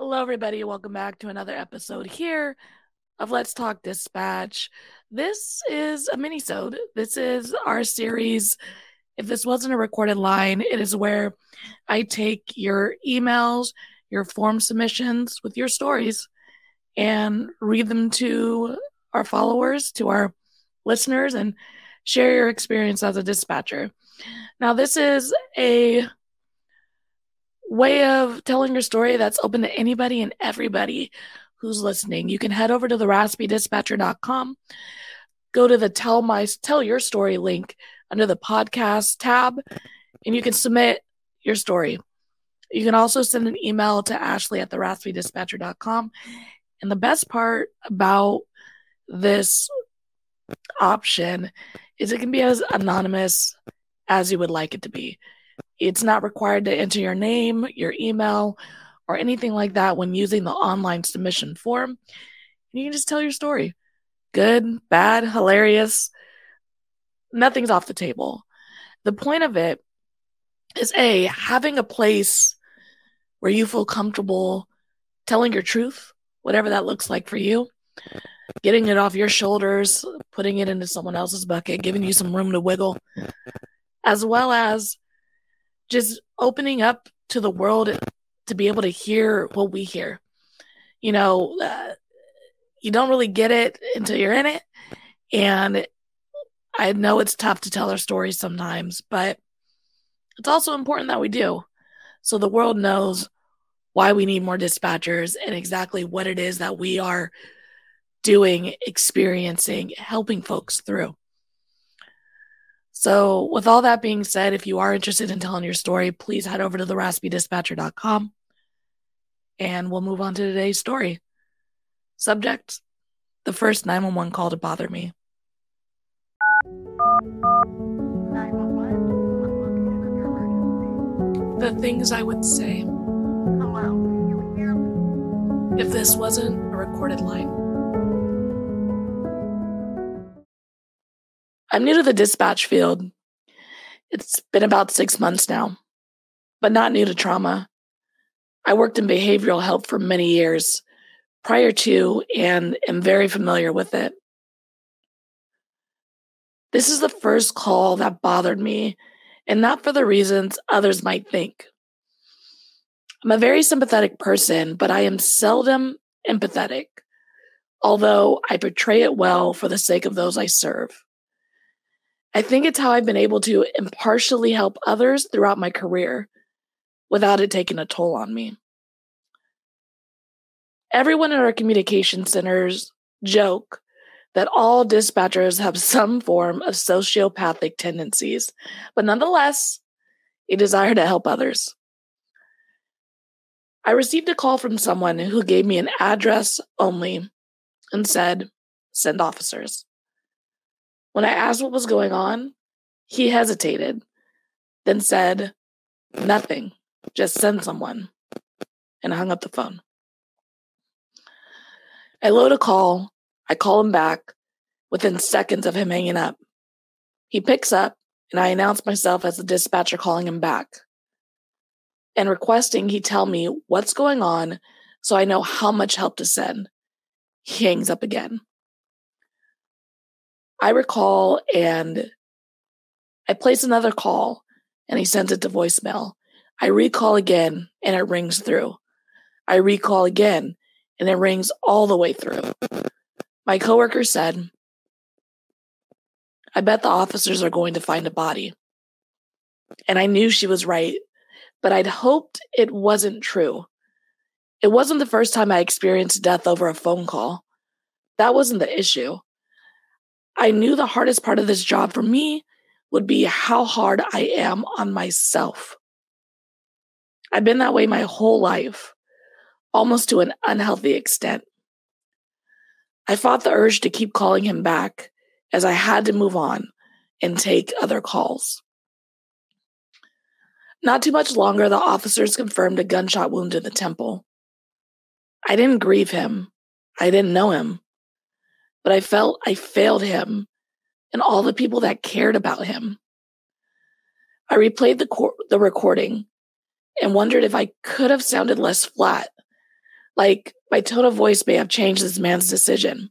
Hello, everybody. Welcome back to another episode here of Let's Talk Dispatch. This is a mini-sode. This is our series. If this wasn't a recorded line, it is where I take your emails, your form submissions with your stories, and read them to our followers, to our listeners, and share your experience as a dispatcher. Now, this is a way of telling your story that's open to anybody and everybody who's listening. You can head over to the raspydispatcher.com, go to the tell my tell your story link under the podcast tab, and you can submit your story. You can also send an email to Ashley at the raspydispatcher.com. And the best part about this option is it can be as anonymous as you would like it to be. It's not required to enter your name, your email, or anything like that when using the online submission form. You can just tell your story good, bad, hilarious. Nothing's off the table. The point of it is A, having a place where you feel comfortable telling your truth, whatever that looks like for you, getting it off your shoulders, putting it into someone else's bucket, giving you some room to wiggle, as well as just opening up to the world to be able to hear what we hear. You know, uh, you don't really get it until you're in it. And I know it's tough to tell our stories sometimes, but it's also important that we do. So the world knows why we need more dispatchers and exactly what it is that we are doing, experiencing, helping folks through. So, with all that being said, if you are interested in telling your story, please head over to the raspydispatcher.com and we'll move on to today's story. Subject the first 911 call to bother me. The things I would say. If this wasn't a recorded line. I'm new to the dispatch field. It's been about six months now, but not new to trauma. I worked in behavioral health for many years prior to and am very familiar with it. This is the first call that bothered me, and not for the reasons others might think. I'm a very sympathetic person, but I am seldom empathetic, although I portray it well for the sake of those I serve. I think it's how I've been able to impartially help others throughout my career without it taking a toll on me. Everyone in our communication centers joke that all dispatchers have some form of sociopathic tendencies, but nonetheless, a desire to help others. I received a call from someone who gave me an address only and said, send officers. When I asked what was going on, he hesitated, then said, Nothing, just send someone, and hung up the phone. I load a call. I call him back within seconds of him hanging up. He picks up, and I announce myself as the dispatcher calling him back and requesting he tell me what's going on so I know how much help to send. He hangs up again. I recall and I place another call and he sends it to voicemail. I recall again and it rings through. I recall again and it rings all the way through. My coworker said, I bet the officers are going to find a body. And I knew she was right, but I'd hoped it wasn't true. It wasn't the first time I experienced death over a phone call. That wasn't the issue. I knew the hardest part of this job for me would be how hard I am on myself. I've been that way my whole life, almost to an unhealthy extent. I fought the urge to keep calling him back as I had to move on and take other calls. Not too much longer, the officers confirmed a gunshot wound to the temple. I didn't grieve him. I didn't know him but I felt I failed him and all the people that cared about him. I replayed the, cor- the recording and wondered if I could have sounded less flat, Like my tone of voice may have changed this man's decision.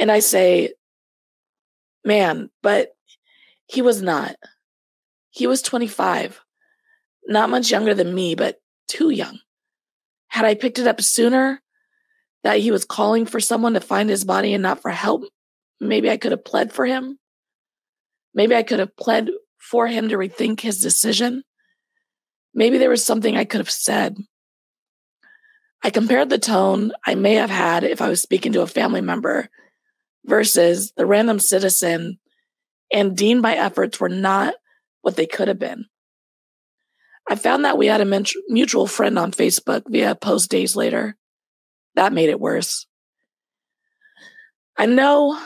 And I say, man, but he was not. He was 25, not much younger than me, but too young. Had I picked it up sooner, that he was calling for someone to find his body and not for help, maybe I could have pled for him. Maybe I could have pled for him to rethink his decision. Maybe there was something I could have said. I compared the tone I may have had if I was speaking to a family member versus the random citizen and deemed my efforts were not what they could have been. I found that we had a mutual friend on Facebook via a post days later. That made it worse. I know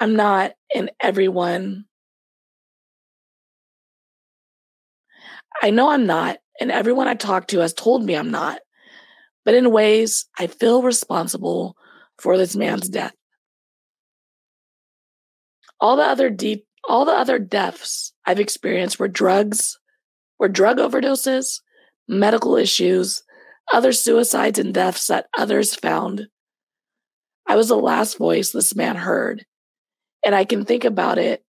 I'm not in everyone. I know I'm not, and everyone I talk to has told me I'm not. But in ways, I feel responsible for this man's death. All the other deep, all the other deaths I've experienced were drugs, were drug overdoses, medical issues, other suicides and deaths that others found. I was the last voice this man heard. And I can think about it.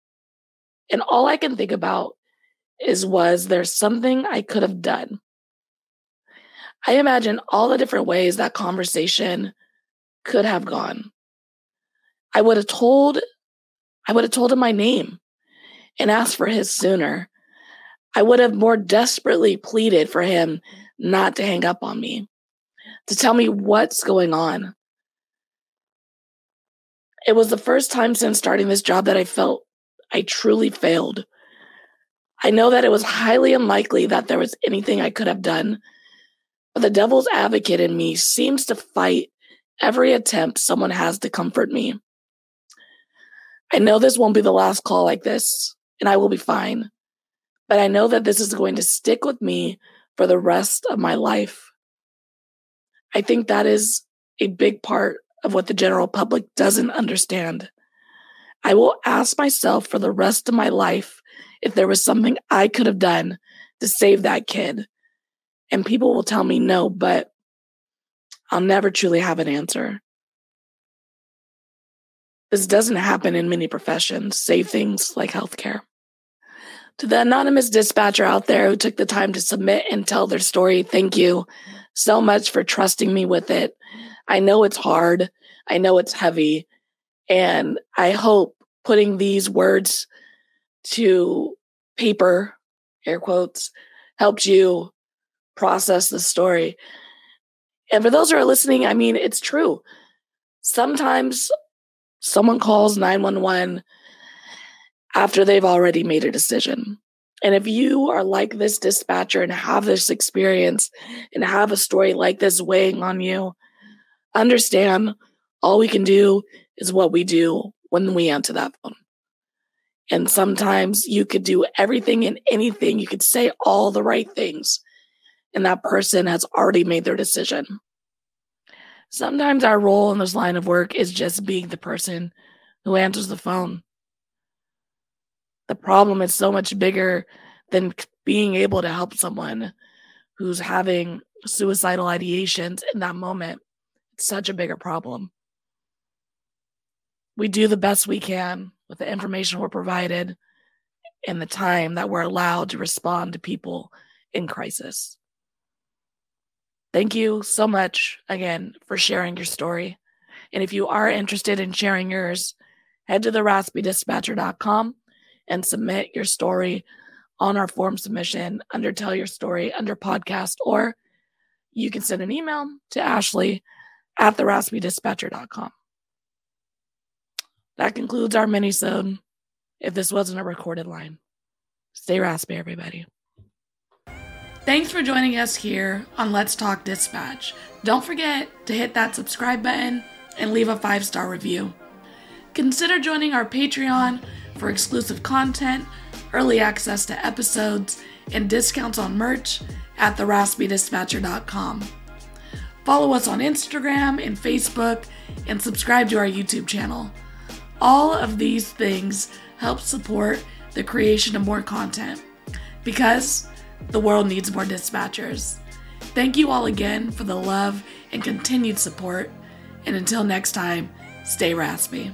And all I can think about is was there something I could have done? I imagine all the different ways that conversation could have gone. I would have told I would have told him my name and asked for his sooner. I would have more desperately pleaded for him not to hang up on me, to tell me what's going on. It was the first time since starting this job that I felt I truly failed. I know that it was highly unlikely that there was anything I could have done, but the devil's advocate in me seems to fight every attempt someone has to comfort me. I know this won't be the last call like this, and I will be fine, but I know that this is going to stick with me for the rest of my life. I think that is a big part of what the general public doesn't understand. I will ask myself for the rest of my life if there was something I could have done to save that kid. And people will tell me no, but I'll never truly have an answer. This doesn't happen in many professions, save things like healthcare. To the anonymous dispatcher out there who took the time to submit and tell their story, thank you so much for trusting me with it. I know it's hard. I know it's heavy. And I hope putting these words to paper, air quotes, helped you process the story. And for those who are listening, I mean, it's true. Sometimes someone calls 911 after they've already made a decision. And if you are like this dispatcher and have this experience and have a story like this weighing on you, understand all we can do is what we do when we answer that phone. And sometimes you could do everything and anything, you could say all the right things, and that person has already made their decision. Sometimes our role in this line of work is just being the person who answers the phone the problem is so much bigger than being able to help someone who's having suicidal ideations in that moment. It's such a bigger problem. We do the best we can with the information we're provided and the time that we're allowed to respond to people in crisis. Thank you so much again for sharing your story. And if you are interested in sharing yours, head to the raspydispatcher.com and submit your story on our form submission under Tell Your Story under podcast, or you can send an email to Ashley at theraspydispatcher.com. That concludes our mini-sode. If this wasn't a recorded line, stay raspy, everybody. Thanks for joining us here on Let's Talk Dispatch. Don't forget to hit that subscribe button and leave a five star review. Consider joining our Patreon for exclusive content, early access to episodes, and discounts on merch at theraspydispatcher.com. Follow us on Instagram and Facebook, and subscribe to our YouTube channel. All of these things help support the creation of more content because the world needs more dispatchers. Thank you all again for the love and continued support. And until next time, stay raspy.